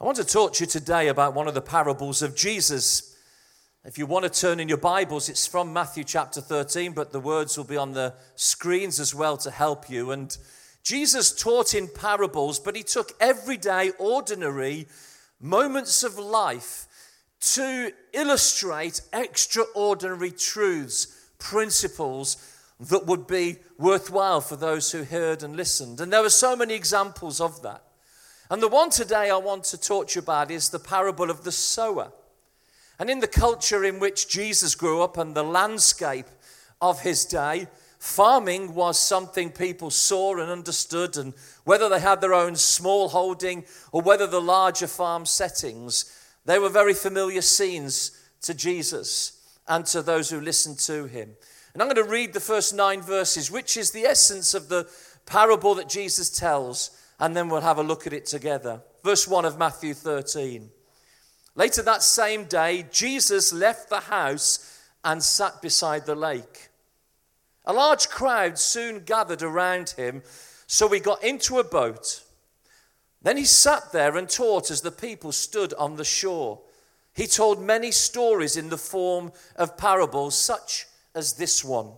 I want to talk to you today about one of the parables of Jesus. If you want to turn in your Bibles, it's from Matthew chapter 13, but the words will be on the screens as well to help you. And Jesus taught in parables, but he took everyday, ordinary moments of life to illustrate extraordinary truths, principles that would be worthwhile for those who heard and listened. And there were so many examples of that. And the one today I want to talk to you about is the parable of the sower. And in the culture in which Jesus grew up and the landscape of his day, farming was something people saw and understood, and whether they had their own small holding or whether the larger farm settings, they were very familiar scenes to Jesus and to those who listened to him. And I'm going to read the first nine verses, which is the essence of the parable that Jesus tells and then we'll have a look at it together. Verse 1 of Matthew 13. Later that same day, Jesus left the house and sat beside the lake. A large crowd soon gathered around him, so he got into a boat. Then he sat there and taught as the people stood on the shore. He told many stories in the form of parables, such as this one.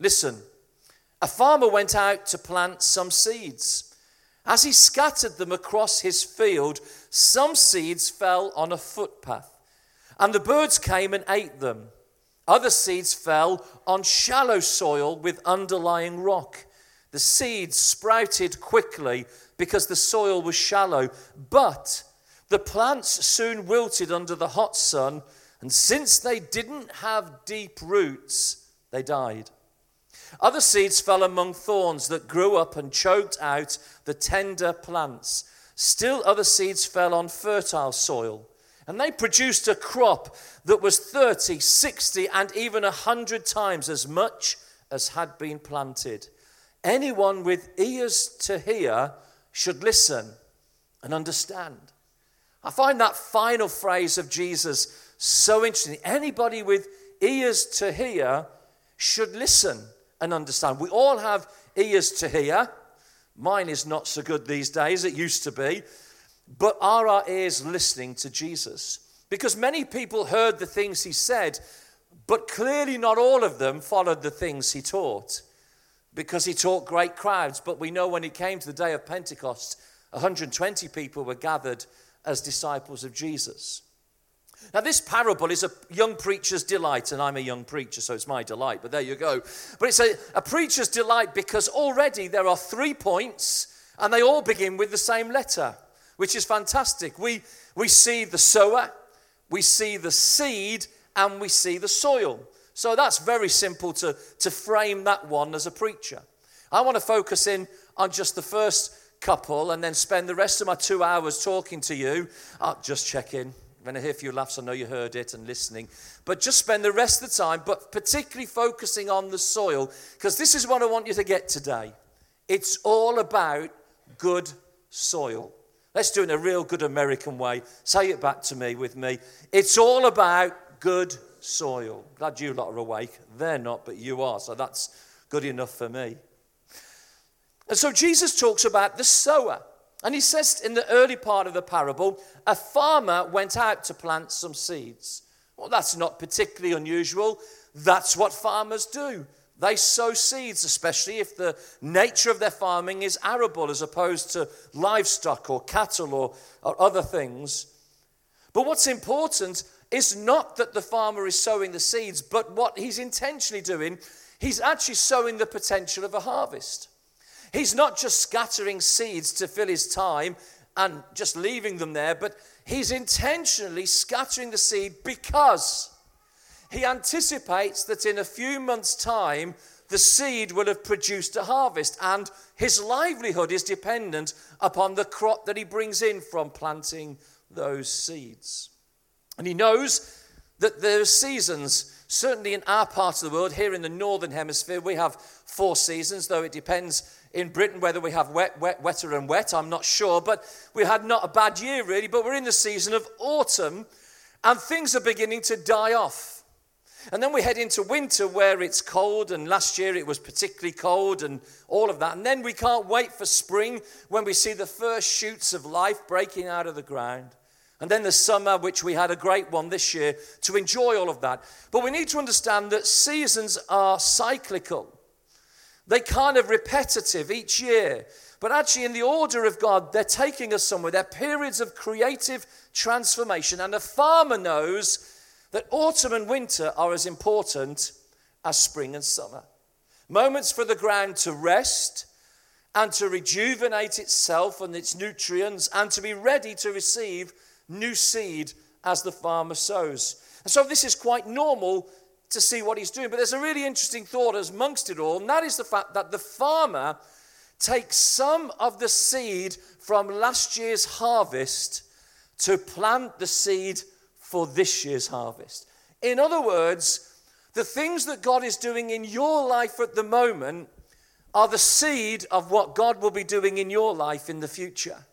Listen, a farmer went out to plant some seeds. As he scattered them across his field, some seeds fell on a footpath, and the birds came and ate them. Other seeds fell on shallow soil with underlying rock. The seeds sprouted quickly because the soil was shallow, but the plants soon wilted under the hot sun, and since they didn't have deep roots, they died. Other seeds fell among thorns that grew up and choked out the tender plants. Still, other seeds fell on fertile soil, and they produced a crop that was 30, 60, and even 100 times as much as had been planted. Anyone with ears to hear should listen and understand. I find that final phrase of Jesus so interesting. Anybody with ears to hear should listen and understand. We all have ears to hear. Mine is not so good these days, it used to be. But are our ears listening to Jesus? Because many people heard the things he said, but clearly not all of them followed the things he taught. Because he taught great crowds. But we know when it came to the day of Pentecost, 120 people were gathered as disciples of Jesus. Now, this parable is a young preacher's delight, and I'm a young preacher, so it's my delight, but there you go. But it's a, a preacher's delight because already there are three points, and they all begin with the same letter, which is fantastic. We, we see the sower, we see the seed, and we see the soil. So that's very simple to, to frame that one as a preacher. I want to focus in on just the first couple and then spend the rest of my two hours talking to you. I'll just check in. When I hear a few laughs, I know you heard it and listening. But just spend the rest of the time, but particularly focusing on the soil, because this is what I want you to get today. It's all about good soil. Let's do it in a real good American way. Say it back to me with me. It's all about good soil. Glad you lot are awake. They're not, but you are. So that's good enough for me. And so Jesus talks about the sower. And he says in the early part of the parable, a farmer went out to plant some seeds. Well, that's not particularly unusual. That's what farmers do. They sow seeds, especially if the nature of their farming is arable as opposed to livestock or cattle or, or other things. But what's important is not that the farmer is sowing the seeds, but what he's intentionally doing, he's actually sowing the potential of a harvest. He's not just scattering seeds to fill his time and just leaving them there, but he's intentionally scattering the seed because he anticipates that in a few months' time, the seed will have produced a harvest, and his livelihood is dependent upon the crop that he brings in from planting those seeds. And he knows that there are seasons, certainly in our part of the world, here in the northern hemisphere, we have four seasons, though it depends in Britain, whether we have wet, wet, wetter, and wet, I'm not sure. But we had not a bad year, really. But we're in the season of autumn, and things are beginning to die off. And then we head into winter where it's cold, and last year it was particularly cold and all of that. And then we can't wait for spring when we see the first shoots of life breaking out of the ground. And then the summer, which we had a great one this year, to enjoy all of that. But we need to understand that seasons are cyclical, they kind of repetitive each year. But actually, in the order of God, they're taking us somewhere. They're periods of creative transformation. And a farmer knows that autumn and winter are as important as spring and summer. Moments for the ground to rest and to rejuvenate itself and its nutrients and to be ready to receive new seed as the farmer sows. And so this is quite normal to see what he's doing. But there's a really interesting thought as amongst it all, and that is the fact that the farmer takes some of the seed from last year's harvest to plant the seed for this year's harvest. In other words, the things that God is doing in your life at the moment are the seed of what God will be doing in your life in the future.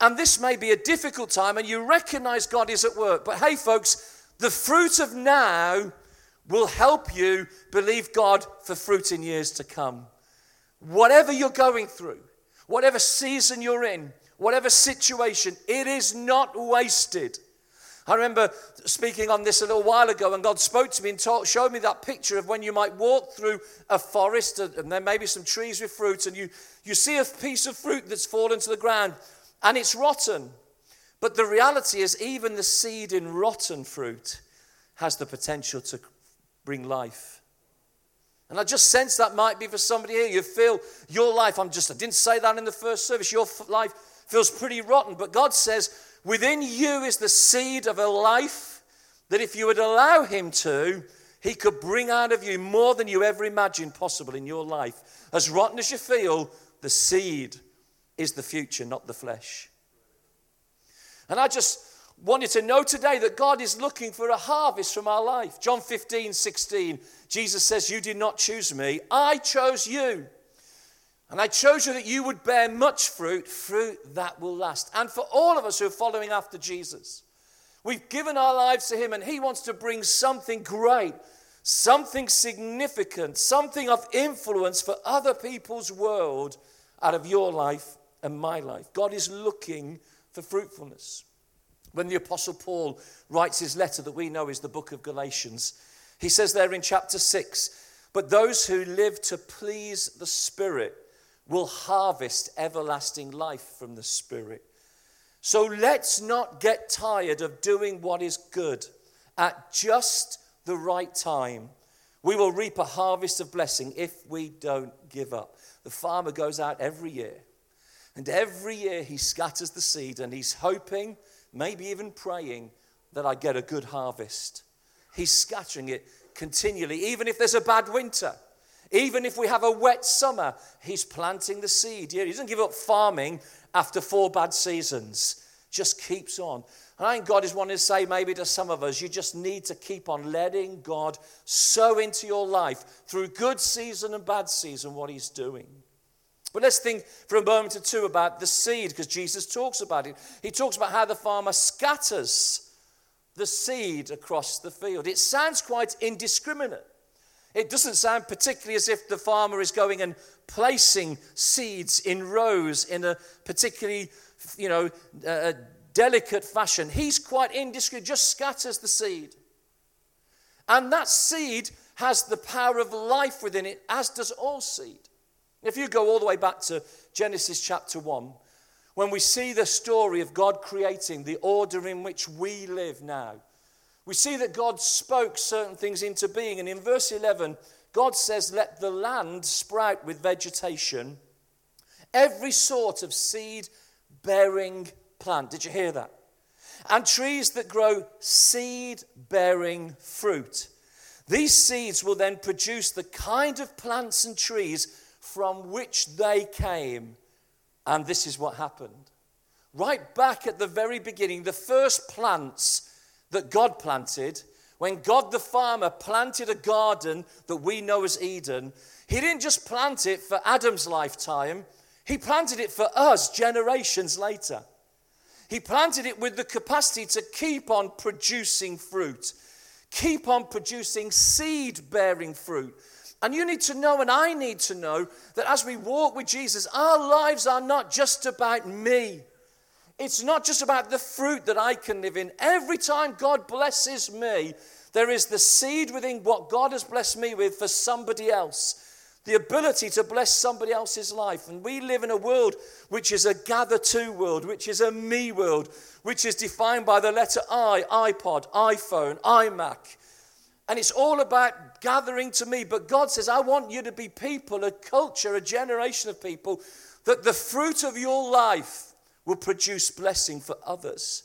And this may be a difficult time, and you recognize God is at work. But hey, folks, the fruit of now will help you believe God for fruit in years to come. Whatever you're going through, whatever season you're in, whatever situation, it is not wasted. I remember speaking on this a little while ago, and God spoke to me and taught, showed me that picture of when you might walk through a forest and there may be some trees with fruit, and you, you see a piece of fruit that's fallen to the ground and it's rotten. But the reality is, even the seed in rotten fruit has the potential to bring life. And I just sense that might be for somebody here. You feel your life, I'm just, I didn't say that in the first service, your life feels pretty rotten. But God says, Within you is the seed of a life that if you would allow Him to, He could bring out of you more than you ever imagined possible in your life. As rotten as you feel, the seed is the future, not the flesh. And I just want you to know today that God is looking for a harvest from our life. John 15, 16, Jesus says, You did not choose me, I chose you. And I chose you that you would bear much fruit, fruit that will last. And for all of us who are following after Jesus, we've given our lives to Him, and He wants to bring something great, something significant, something of influence for other people's world out of your life and my life. God is looking for fruitfulness. When the Apostle Paul writes his letter that we know is the book of Galatians, he says there in chapter 6 But those who live to please the Spirit, will harvest everlasting life from the Spirit. So let's not get tired of doing what is good at just the right time. We will reap a harvest of blessing if we don't give up. The farmer goes out every year, and every year he scatters the seed, and he's hoping, maybe even praying, that I get a good harvest. He's scattering it continually, even if there's a bad winter. Even if we have a wet summer, he's planting the seed. He doesn't give up farming after four bad seasons, just keeps on. And I think God is wanting to say, maybe to some of us, you just need to keep on letting God sow into your life through good season and bad season what he's doing. But let's think for a moment or two about the seed, because Jesus talks about it. He talks about how the farmer scatters the seed across the field. It sounds quite indiscriminate. It doesn't sound particularly as if the farmer is going and placing seeds in rows in a particularly, you know, uh, delicate fashion. He's quite indiscreet, just scatters the seed. And that seed has the power of life within it, as does all seed. If you go all the way back to Genesis chapter 1, when we see the story of God creating the order in which we live now, we see that God spoke certain things into being. And in verse 11, God says, Let the land sprout with vegetation, every sort of seed bearing plant. Did you hear that? And trees that grow seed bearing fruit. These seeds will then produce the kind of plants and trees from which they came. And this is what happened. Right back at the very beginning, the first plants that God planted, when God the farmer planted a garden that we know as Eden, he didn't just plant it for Adam's lifetime, he planted it for us generations later. He planted it with the capacity to keep on producing fruit, keep on producing seed bearing fruit. And you need to know, and I need to know, that as we walk with Jesus, our lives are not just about me. It's not just about the fruit that I can live in. Every time God blesses me, there is the seed within what God has blessed me with for somebody else. The ability to bless somebody else's life. And we live in a world which is a gather to world, which is a me world, which is defined by the letter I, iPod, iPhone, iMac. And it's all about gathering to me. But God says, I want you to be people, a culture, a generation of people, that the fruit of your life will produce blessing for others.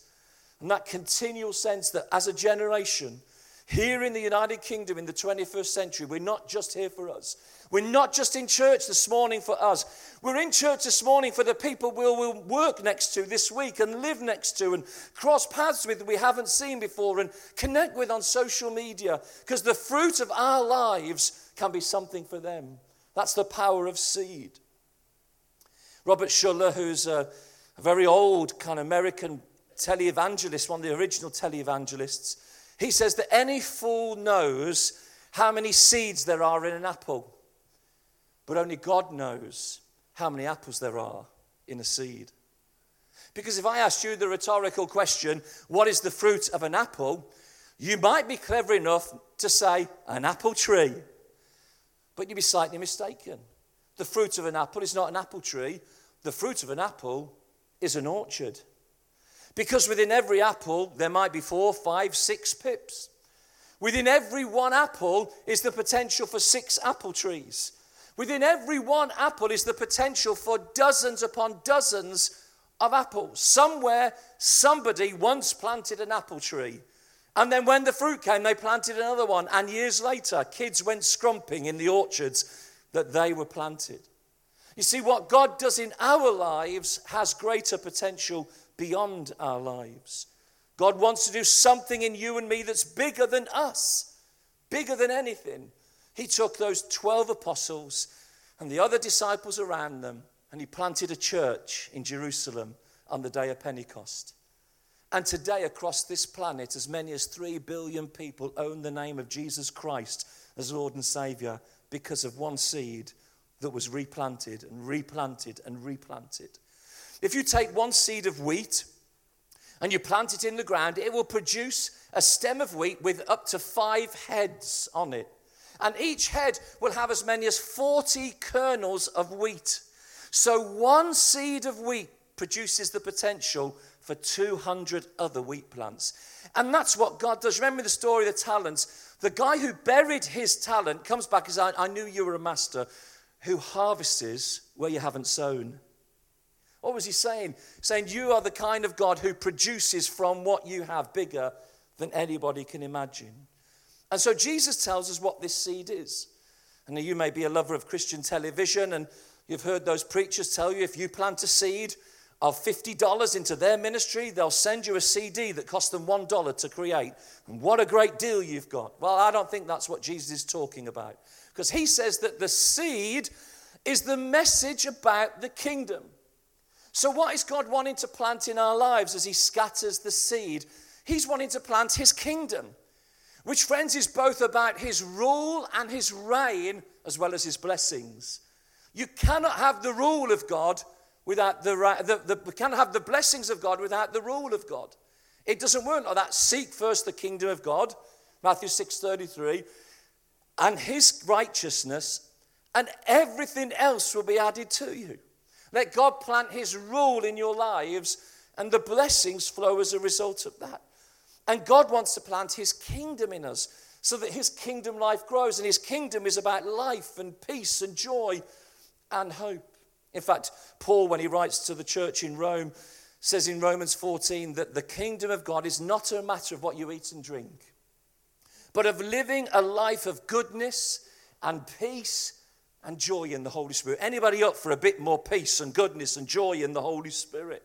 And that continual sense that as a generation, here in the United Kingdom in the 21st century, we're not just here for us. We're not just in church this morning for us. We're in church this morning for the people we'll, work next to this week and live next to and cross paths with that we haven't seen before and connect with on social media because the fruit of our lives can be something for them. That's the power of seed. Robert Schuller, who's a a very old kind of American televangelist, one of the original televangelists, he says that any fool knows how many seeds there are in an apple, but only God knows how many apples there are in a seed. Because if I asked you the rhetorical question, what is the fruit of an apple? You might be clever enough to say, an apple tree. But you'd be slightly mistaken. The fruit of an apple is not an apple tree. The fruit of an apple is an orchard. Because within every apple, there might be four, five, six pips. Within every one apple is the potential for six apple trees. Within every one apple is the potential for dozens upon dozens of apples. Somewhere, somebody once planted an apple tree. And then when the fruit came, they planted another one. And years later, kids went scrumping in the orchards that they were planted. You see, what God does in our lives has greater potential beyond our lives. God wants to do something in you and me that's bigger than us, bigger than anything. He took those 12 apostles and the other disciples around them and he planted a church in Jerusalem on the day of Pentecost. And today, across this planet, as many as 3 billion people own the name of Jesus Christ as Lord and Savior because of one seed that was replanted and replanted and replanted. If you take one seed of wheat and you plant it in the ground, it will produce a stem of wheat with up to five heads on it. And each head will have as many as 40 kernels of wheat. So one seed of wheat produces the potential for 200 other wheat plants. And that's what God does. Remember the story of the talents? The guy who buried his talent comes back and says, I knew you were a master who harvests where you haven't sown. What was he saying? Saying, You are the kind of God who produces from what you have bigger than anybody can imagine. And so Jesus tells us what this seed is. And you may be a lover of Christian television, and you've heard those preachers tell you if you plant a seed of $50 into their ministry, they'll send you a CD that cost them $1 to create. And what a great deal you've got. Well, I don't think that's what Jesus is talking about. Because he says that the seed is the message about the kingdom. So, what is God wanting to plant in our lives as he scatters the seed? He's wanting to plant his kingdom, which, friends, is both about his rule and his reign as well as his blessings. You cannot have the rule of God without the, the, the cannot have the blessings of God without the rule of God. It doesn't work like that. Seek first the kingdom of God, Matthew 6 33 and his righteousness, and everything else will be added to you. Let God plant his rule in your lives, and the blessings flow as a result of that. And God wants to plant his kingdom in us so that his kingdom life grows. And his kingdom is about life and peace and joy and hope. In fact, Paul, when he writes to the church in Rome, says in Romans 14 that the kingdom of God is not a matter of what you eat and drink but of living a life of goodness and peace and joy in the Holy Spirit. Anybody up for a bit more peace and goodness and joy in the Holy Spirit?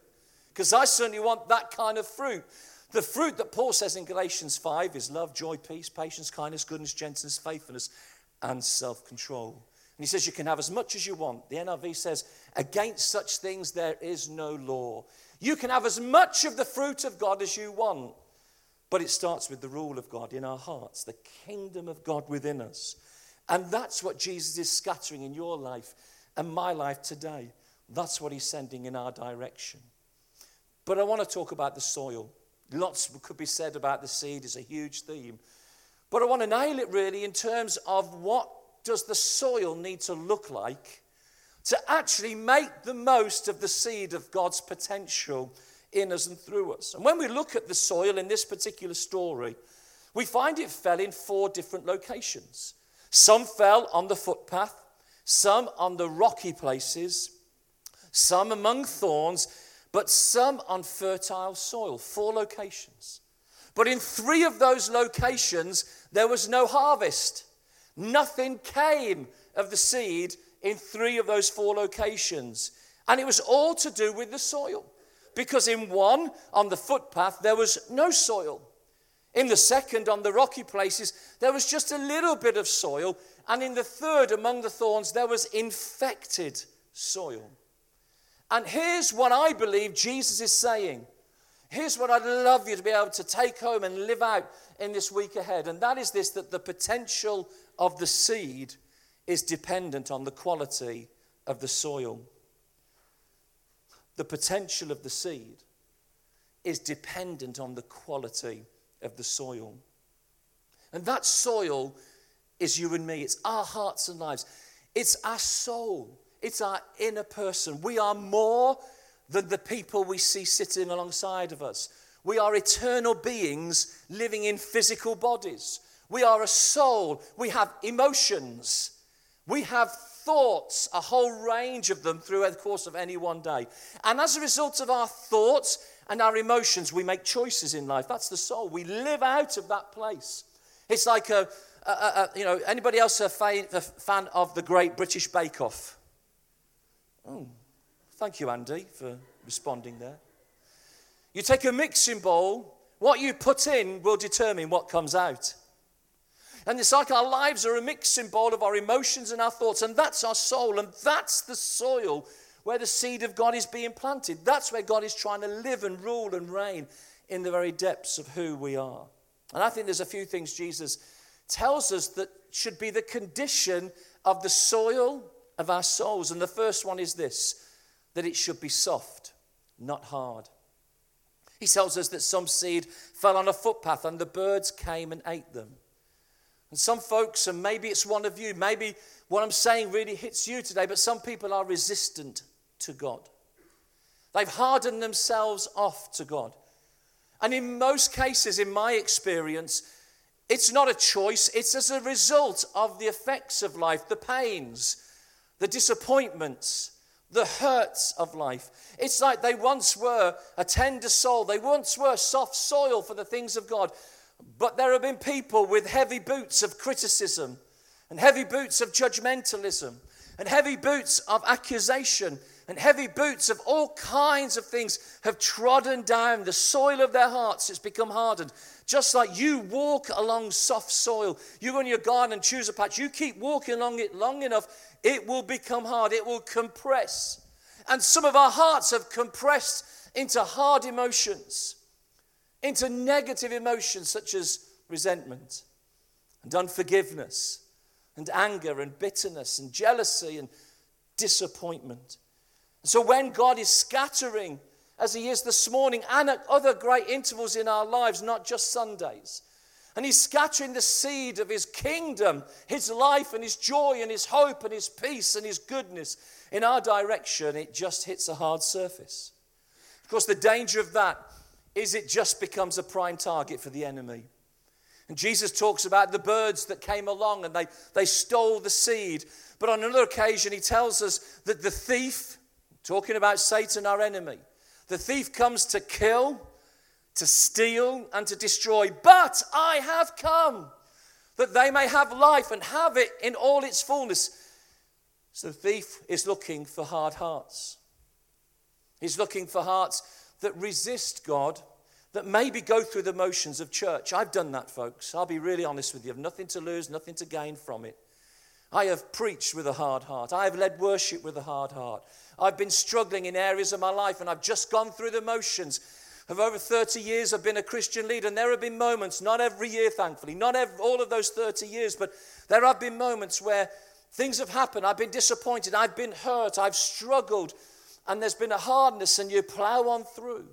Because I certainly want that kind of fruit. The fruit that Paul says in Galatians 5 is love, joy, peace, patience, kindness, goodness, gentleness, faithfulness, and self control. And he says you can have as much as you want. The NIV says, against such things there is no law. You can have as much of the fruit of God as you want. But it starts with the rule of God in our hearts, the kingdom of God within us. And that's what Jesus is scattering in your life and my life today. That's what he's sending in our direction. But I want to talk about the soil. Lots could be said about the seed, it's a huge theme. But I want to nail it really in terms of what does the soil need to look like to actually make the most of the seed of God's potential in us and through us. And when we look at the soil in this particular story, we find it fell in four different locations. Some fell on the footpath, some on the rocky places, some among thorns, but some on fertile soil. Four locations. But in three of those locations, there was no harvest. Nothing came of the seed in three of those four locations. And it was all to do with the soil because in one, on the footpath, there was no soil. In the second, on the rocky places, there was just a little bit of soil. And in the third, among the thorns, there was infected soil. And here's what I believe Jesus is saying. Here's what I'd love you to be able to take home and live out in this week ahead. And that is this that the potential of the seed is dependent on the quality of the soil the potential of the seed is dependent on the quality of the soil. And that soil is you and me, it's our hearts and lives, it's our soul, it's our inner person. We are more than the people we see sitting alongside of us. We are eternal beings living in physical bodies. We are a soul. We have emotions. We have thoughts, a whole range of them through the course of any one day. And as a result of our thoughts and our emotions, we make choices in life. That's the soul. We live out of that place. It's like a, a, a you know, anybody else a fan, a fan of the Great British Bake Off? Oh, thank you, Andy, for responding there. You take a mixing bowl, what you put in will determine what comes out. And it's like our lives are a mixing bowl of our emotions and our thoughts, and that's our soul, and that's the soil where the seed of God is being planted. That's where God is trying to live and rule and reign in the very depths of who we are. And I think there's a few things Jesus tells us that should be the condition of the soil of our souls. And the first one is this that it should be soft, not hard. He tells us that some seed fell on a footpath and the birds came and ate them. And some folks, and maybe it's one of you, maybe what I'm saying really hits you today, but some people are resistant to God. They've hardened themselves off to God. And in most cases, in my experience, it's not a choice, it's as a result of the effects of life, the pains, the disappointments, the hurts of life. It's like they once were a tender soul, they once were soft soil for the things of God, but there have been people with heavy boots of criticism and heavy boots of judgmentalism and heavy boots of accusation and heavy boots of all kinds of things have trodden down the soil of their hearts. It's become hardened. Just like you walk along soft soil, you go in your garden and choose a patch, you keep walking along it long enough, it will become hard, it will compress. And some of our hearts have compressed into hard emotions into negative emotions such as resentment and unforgiveness and anger and bitterness and jealousy and disappointment. So when God is scattering, as He is this morning and at other great intervals in our lives, not just Sundays, and He's scattering the seed of His kingdom, His life and His joy and His hope and His peace and His goodness in our direction, it just hits a hard surface. Of course, the danger of that is it just becomes a prime target for the enemy. And Jesus talks about the birds that came along and they, they stole the seed. But on another occasion, he tells us that the thief, talking about Satan, our enemy, the thief comes to kill, to steal, and to destroy. But I have come that they may have life and have it in all its fullness. So the thief is looking for hard hearts. He's looking for hearts that resist God, that maybe go through the motions of church. I've done that, folks. I'll be really honest with you. I've nothing to lose, nothing to gain from it. I have preached with a hard heart. I have led worship with a hard heart. I've been struggling in areas of my life and I've just gone through the motions. Of over 30 years I've been a Christian leader, and there have been moments, not every year, thankfully, not every, all of those 30 years, but there have been moments where things have happened. I've been disappointed, I've been hurt, I've struggled, and there's been a hardness, and you plow on through.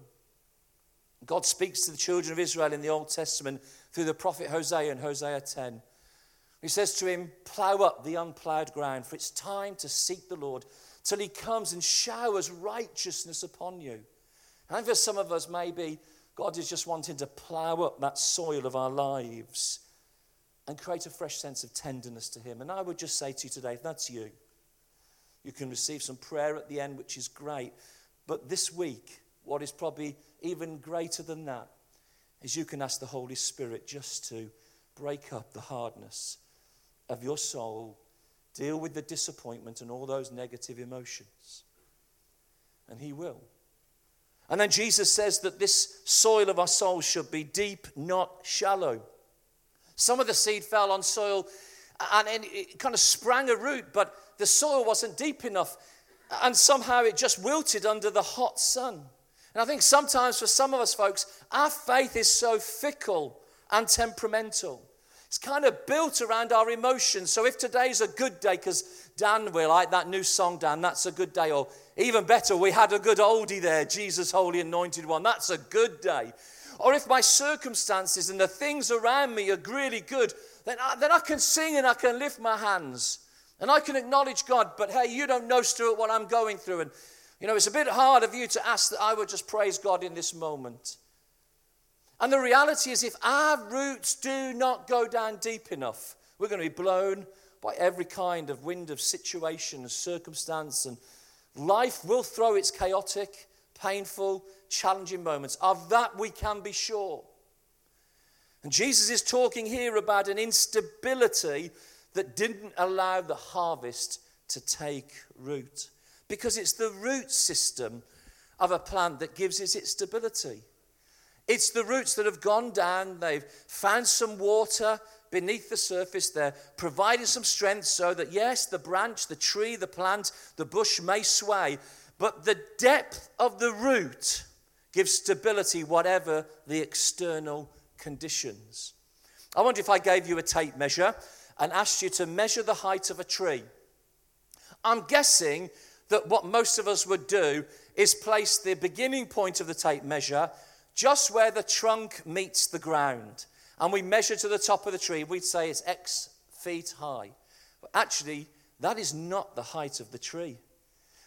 God speaks to the children of Israel in the Old Testament through the prophet Hosea in Hosea 10. He says to him, Plow up the unplowed ground, for it's time to seek the Lord till he comes and showers righteousness upon you. And for some of us, maybe God is just wanting to plow up that soil of our lives and create a fresh sense of tenderness to Him. And I would just say to you today, if that's you, you can receive some prayer at the end, which is great. But this week, what is probably even greater than that is you can ask the Holy Spirit just to break up the hardness of your soul, deal with the disappointment and all those negative emotions. And He will. And then Jesus says that this soil of our souls should be deep, not shallow. Some of the seed fell on soil and it kind of sprang a root, but the soil wasn't deep enough. And somehow it just wilted under the hot sun. And I think sometimes for some of us folks, our faith is so fickle and temperamental. It's kind of built around our emotions. So if today's a good day, because Dan, we like that new song, Dan, that's a good day. Or even better, we had a good oldie there, Jesus, Holy Anointed One. That's a good day. Or if my circumstances and the things around me are really good, then I, then I can sing and I can lift my hands and I can acknowledge God. But hey, you don't know, Stuart, what I'm going through. And, you know, it's a bit hard of you to ask that I would just praise God in this moment. And the reality is, if our roots do not go down deep enough, we're going to be blown by every kind of wind of situation and circumstance, and life will throw its chaotic, painful, challenging moments. Of that we can be sure. And Jesus is talking here about an instability that didn't allow the harvest to take root. Because it's the root system of a plant that gives it its stability. It's the roots that have gone down, they've found some water beneath the surface, they're providing some strength so that, yes, the branch, the tree, the plant, the bush may sway, but the depth of the root gives stability, whatever the external conditions. I wonder if I gave you a tape measure and asked you to measure the height of a tree. I'm guessing that what most of us would do is place the beginning point of the tape measure just where the trunk meets the ground. And we measure to the top of the tree. We'd say it's X feet high. But actually, that is not the height of the tree.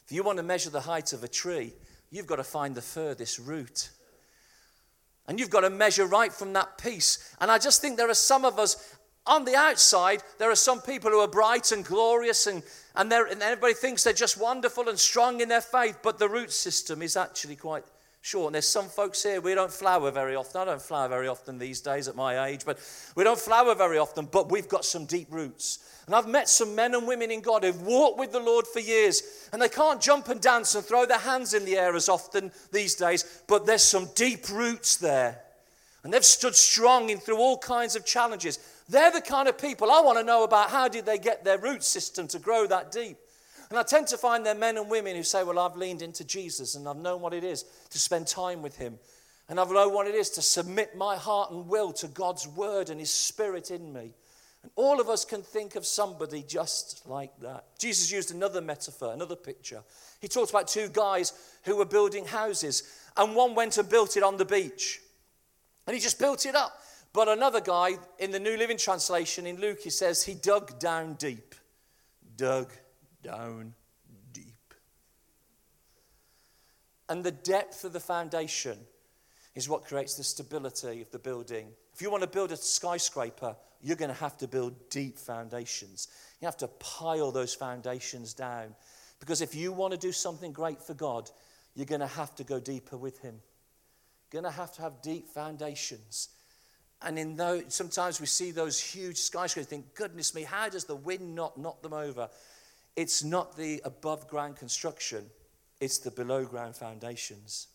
If you want to measure the height of a tree, you've got to find the furthest root. And you've got to measure right from that piece. And I just think there are some of us on the outside, there are some people who are bright and glorious, and, and, and everybody thinks they're just wonderful and strong in their faith, but the root system is actually quite short. And there's some folks here, we don't flower very often. I don't flower very often these days at my age, but we don't flower very often, but we've got some deep roots. And I've met some men and women in God who've walked with the Lord for years, and they can't jump and dance and throw their hands in the air as often these days, but there's some deep roots there. And they've stood strong in through all kinds of challenges. They're the kind of people I want to know about how did they get their root system to grow that deep. And I tend to find there men and women who say, Well, I've leaned into Jesus and I've known what it is to spend time with him. And I've known what it is to submit my heart and will to God's word and his spirit in me. And all of us can think of somebody just like that. Jesus used another metaphor, another picture. He talked about two guys who were building houses, and one went and built it on the beach. And he just built it up. But another guy, in the New Living Translation in Luke, he says he dug down deep. Dug down deep. And the depth of the foundation is what creates the stability of the building. If you want to build a skyscraper, you're going to have to build deep foundations. You have to pile those foundations down. Because if you want to do something great for God, you're going to have to go deeper with Him. You're going to have to have deep foundations. And in those, sometimes we see those huge skyscrapers, think, goodness me, how does the wind not knock them over? It's not the above ground construction, it's the below ground foundations.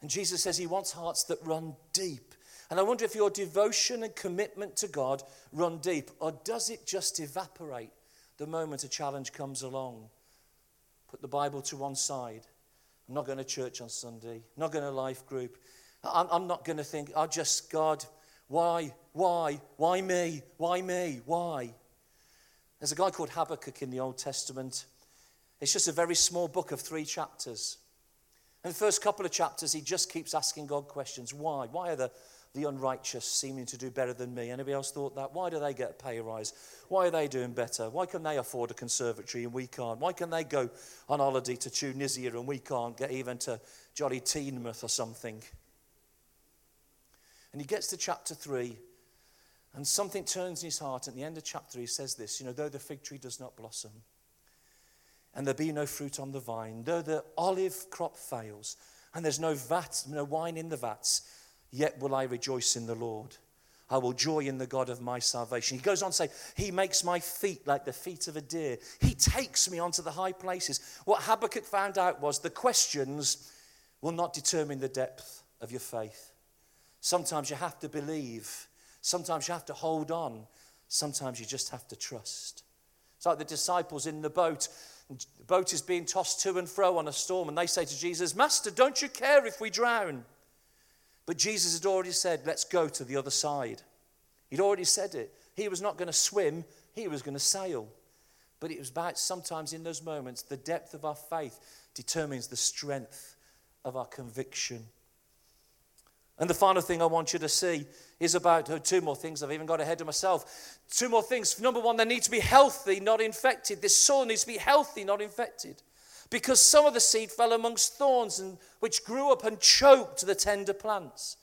And Jesus says he wants hearts that run deep. And I wonder if your devotion and commitment to God run deep, or does it just evaporate the moment a challenge comes along? Put the Bible to one side I'm not going to church on Sunday. I'm not going to life group. I'm, I'm not going to think, I oh, just, God, why, why, why me, why me, why? There's a guy called Habakkuk in the Old Testament. It's just a very small book of three chapters. In the first couple of chapters, he just keeps asking God questions. Why? Why are the, the unrighteous seeming to do better than me? Anybody else thought that? Why do they get a pay rise? Why are they doing better? Why can they afford a conservatory and we can't? Why can they go on holiday to Tunisia and we can't get even to jolly Teignmouth or something? And he gets to chapter 3, and something turns in his heart. At the end of chapter, he says this You know, though the fig tree does not blossom, and there be no fruit on the vine, though the olive crop fails, and there's no vat, no wine in the vats, yet will I rejoice in the Lord. I will joy in the God of my salvation. He goes on to say, He makes my feet like the feet of a deer. He takes me onto the high places. What Habakkuk found out was the questions will not determine the depth of your faith. Sometimes you have to believe, sometimes you have to hold on, sometimes you just have to trust. It's like the disciples in the boat. The boat is being tossed to and fro on a storm, and they say to Jesus, Master, don't you care if we drown? But Jesus had already said, Let's go to the other side. He'd already said it. He was not going to swim, he was going to sail. But it was about sometimes in those moments, the depth of our faith determines the strength of our conviction. And the final thing I want you to see is about oh, two more things. I've even got ahead of myself. Two more things. Number one, they need to be healthy, not infected. This soil needs to be healthy, not infected. Because some of the seed fell amongst thorns, and, which grew up and choked the tender plants.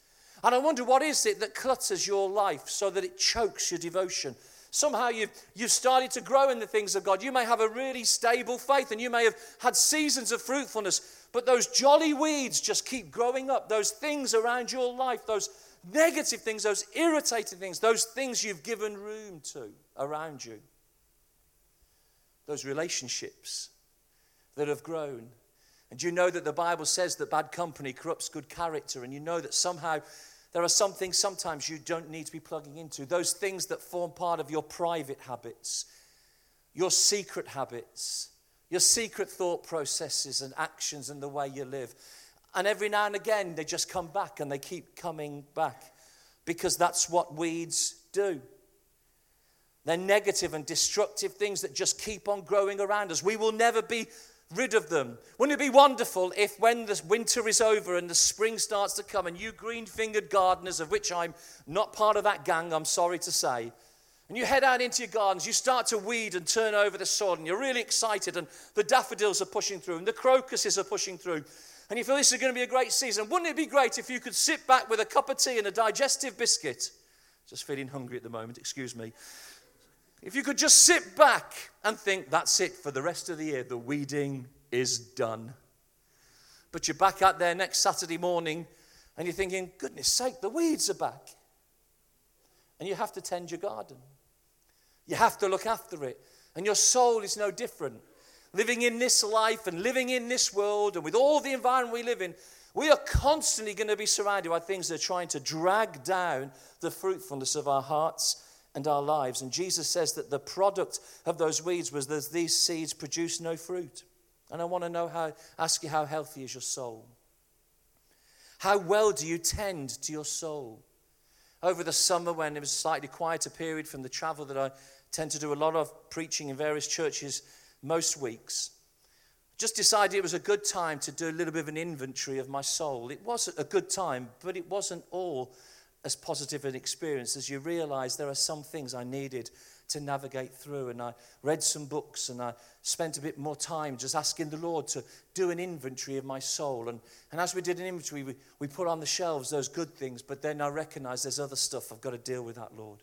And I wonder what is it that clutters your life so that it chokes your devotion? Somehow you've, you've started to grow in the things of God. You may have a really stable faith and you may have had seasons of fruitfulness, but those jolly weeds just keep growing up. Those things around your life, those negative things, those irritating things, those things you've given room to around you, those relationships that have grown. And you know that the Bible says that bad company corrupts good character, and you know that somehow there are some things sometimes you don't need to be plugging into. Those things that form part of your private habits, your secret habits, your secret thought processes and actions and the way you live. And every now and again, they just come back and they keep coming back because that's what weeds do. They're negative and destructive things that just keep on growing around us. We will never be rid of them. Wouldn't it be wonderful if, when the winter is over and the spring starts to come, and you green fingered gardeners, of which I'm not part of that gang, I'm sorry to say, and you head out into your gardens, you start to weed and turn over the soil, and you're really excited, and the daffodils are pushing through, and the crocuses are pushing through, and you feel this is going to be a great season. Wouldn't it be great if you could sit back with a cup of tea and a digestive biscuit? Just feeling hungry at the moment, excuse me. If you could just sit back and think, that's it for the rest of the year, the weeding is done. But you're back out there next Saturday morning and you're thinking, goodness sake, the weeds are back. And you have to tend your garden, you have to look after it. And your soul is no different. Living in this life and living in this world and with all the environment we live in, we are constantly going to be surrounded by things that are trying to drag down the fruitfulness of our hearts and our lives. And Jesus says that the product of those weeds was that these seeds produce no fruit. And I want to know how, ask you how healthy is your soul? How well do you tend to your soul? Over the summer, when it was a slightly quieter period from the travel that I tend to do a lot of preaching in various churches most weeks, just decided it was a good time to do a little bit of an inventory of my soul. It was a good time, but it wasn't all as positive an experience as you realize there are some things I needed to navigate through. And I read some books and I spent a bit more time just asking the Lord to do an inventory of my soul. And, and as we did an inventory, we, we put on the shelves those good things, but then I recognize there's other stuff I've got to deal with that, Lord.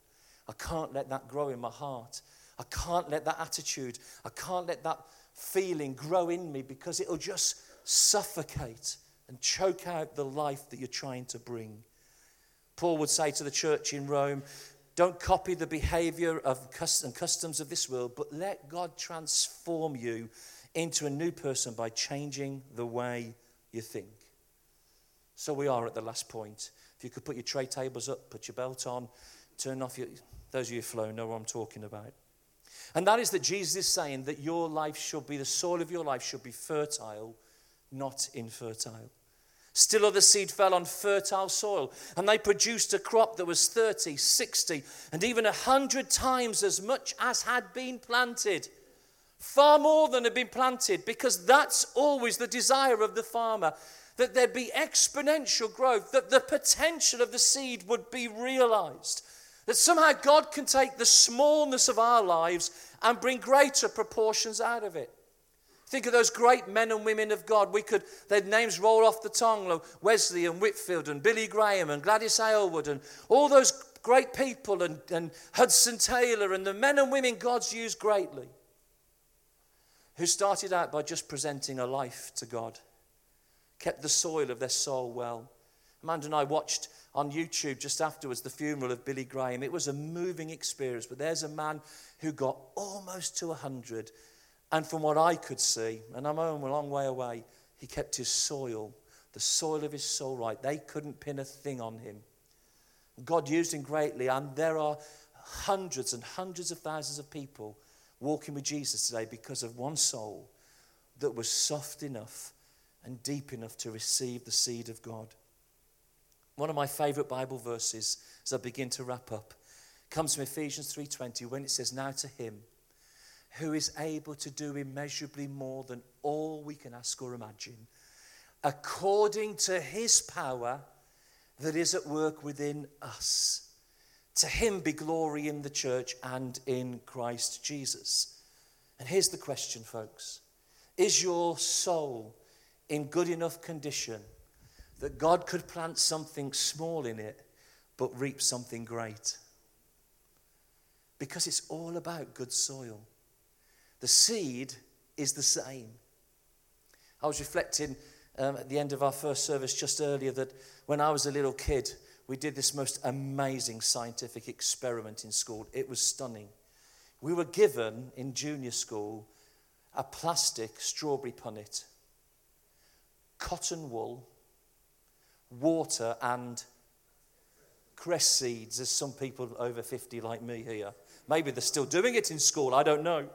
I can't let that grow in my heart. I can't let that attitude, I can't let that feeling grow in me because it'll just suffocate and choke out the life that you're trying to bring. Paul would say to the church in Rome, don't copy the behavior of and customs of this world, but let God transform you into a new person by changing the way you think. So we are at the last point. If you could put your tray tables up, put your belt on, turn off your. Those of you who flow know what I'm talking about. And that is that Jesus is saying that your life should be, the soil of your life should be fertile, not infertile. Still other seed fell on fertile soil, and they produced a crop that was 30, 60, and even 100 times as much as had been planted. Far more than had been planted, because that's always the desire of the farmer that there'd be exponential growth, that the potential of the seed would be realized. That somehow God can take the smallness of our lives and bring greater proportions out of it. Think of those great men and women of God. We could, their names roll off the tongue Wesley and Whitefield and Billy Graham and Gladys Aylward and all those great people and, and Hudson Taylor and the men and women God's used greatly who started out by just presenting a life to God, kept the soil of their soul well. Amanda and I watched on YouTube just afterwards the funeral of Billy Graham. It was a moving experience, but there's a man who got almost to 100 and from what I could see, and I'm a long way away, he kept his soil, the soil of his soul right. They couldn't pin a thing on him. God used him greatly, and there are hundreds and hundreds of thousands of people walking with Jesus today because of one soul that was soft enough and deep enough to receive the seed of God. One of my favorite Bible verses as I begin to wrap up comes from Ephesians 3:20 when it says now to him who is able to do immeasurably more than all we can ask or imagine, according to his power that is at work within us. To him be glory in the church and in Christ Jesus. And here's the question, folks Is your soul in good enough condition that God could plant something small in it but reap something great? Because it's all about good soil. The seed is the same. I was reflecting um, at the end of our first service just earlier that when I was a little kid, we did this most amazing scientific experiment in school. It was stunning. We were given in junior school a plastic strawberry punnet, cotton wool, water, and cress seeds, as some people over 50 like me here. Maybe they're still doing it in school, I don't know.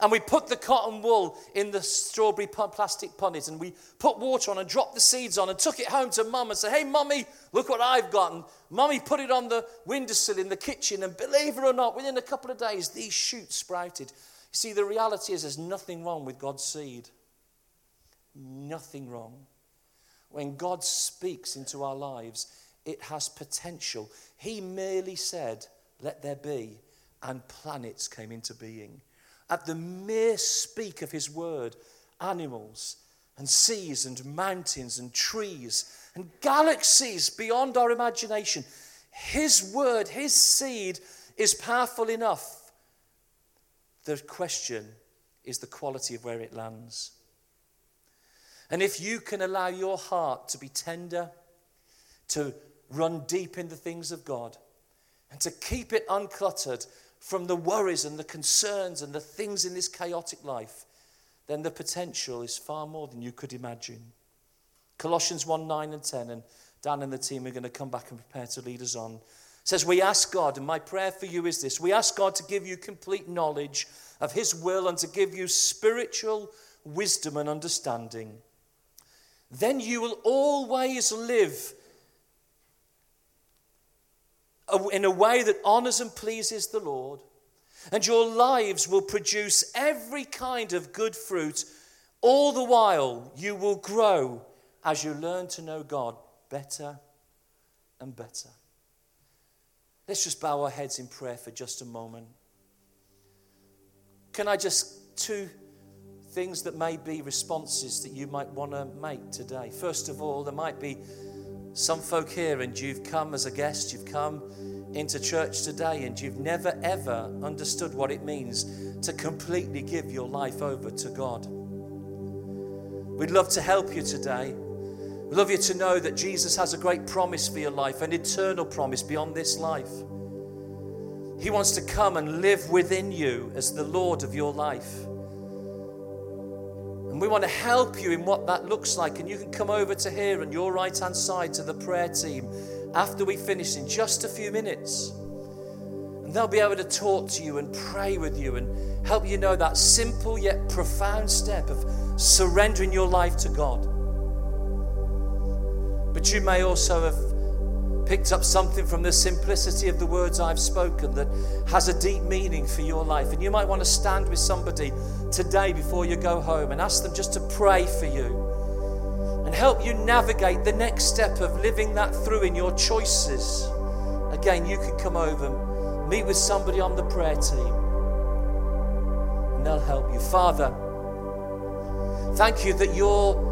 And we put the cotton wool in the strawberry plastic punnet and we put water on and dropped the seeds on and took it home to mum and said, Hey, mummy, look what I've got. And mummy put it on the windowsill in the kitchen. And believe it or not, within a couple of days, these shoots sprouted. You see, the reality is there's nothing wrong with God's seed. Nothing wrong. When God speaks into our lives, it has potential. He merely said, Let there be, and planets came into being. At the mere speak of his word, animals and seas and mountains and trees and galaxies beyond our imagination, his word, his seed is powerful enough. The question is the quality of where it lands. And if you can allow your heart to be tender, to run deep in the things of God, and to keep it uncluttered from the worries and the concerns and the things in this chaotic life, then the potential is far more than you could imagine. Colossians 1 9 and 10, and Dan and the team are going to come back and prepare to lead us on. says, We ask God, and my prayer for you is this we ask God to give you complete knowledge of His will and to give you spiritual wisdom and understanding. Then you will always live in a way that honors and pleases the Lord. And your lives will produce every kind of good fruit. All the while, you will grow as you learn to know God better and better. Let's just bow our heads in prayer for just a moment. Can I just, two things that may be responses that you might want to make today? First of all, there might be some folk here, and you've come as a guest, you've come into church today, and you've never ever understood what it means to completely give your life over to God. We'd love to help you today. We'd love you to know that Jesus has a great promise for your life, an eternal promise beyond this life. He wants to come and live within you as the Lord of your life. And we want to help you in what that looks like. And you can come over to here on your right hand side to the prayer team after we finish in just a few minutes. And they'll be able to talk to you and pray with you and help you know that simple yet profound step of surrendering your life to God. But you may also have picked up something from the simplicity of the words I've spoken that has a deep meaning for your life. And you might want to stand with somebody today before you go home and ask them just to pray for you and help you navigate the next step of living that through in your choices. Again, you can come over, meet with somebody on the prayer team, and they'll help you. Father, thank you that your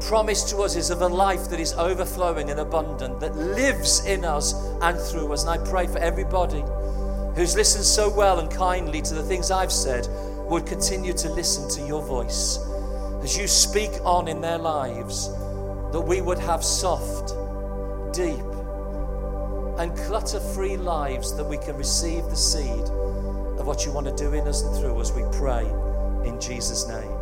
promise to us is of a life that is overflowing and abundant, that lives in us and through us. And I pray for everybody who's listened so well and kindly to the things I've said would continue to listen to your voice as you speak on in their lives, that we would have soft, deep, and clutter free lives that we can receive the seed of what you want to do in us and through us. We pray in Jesus' name.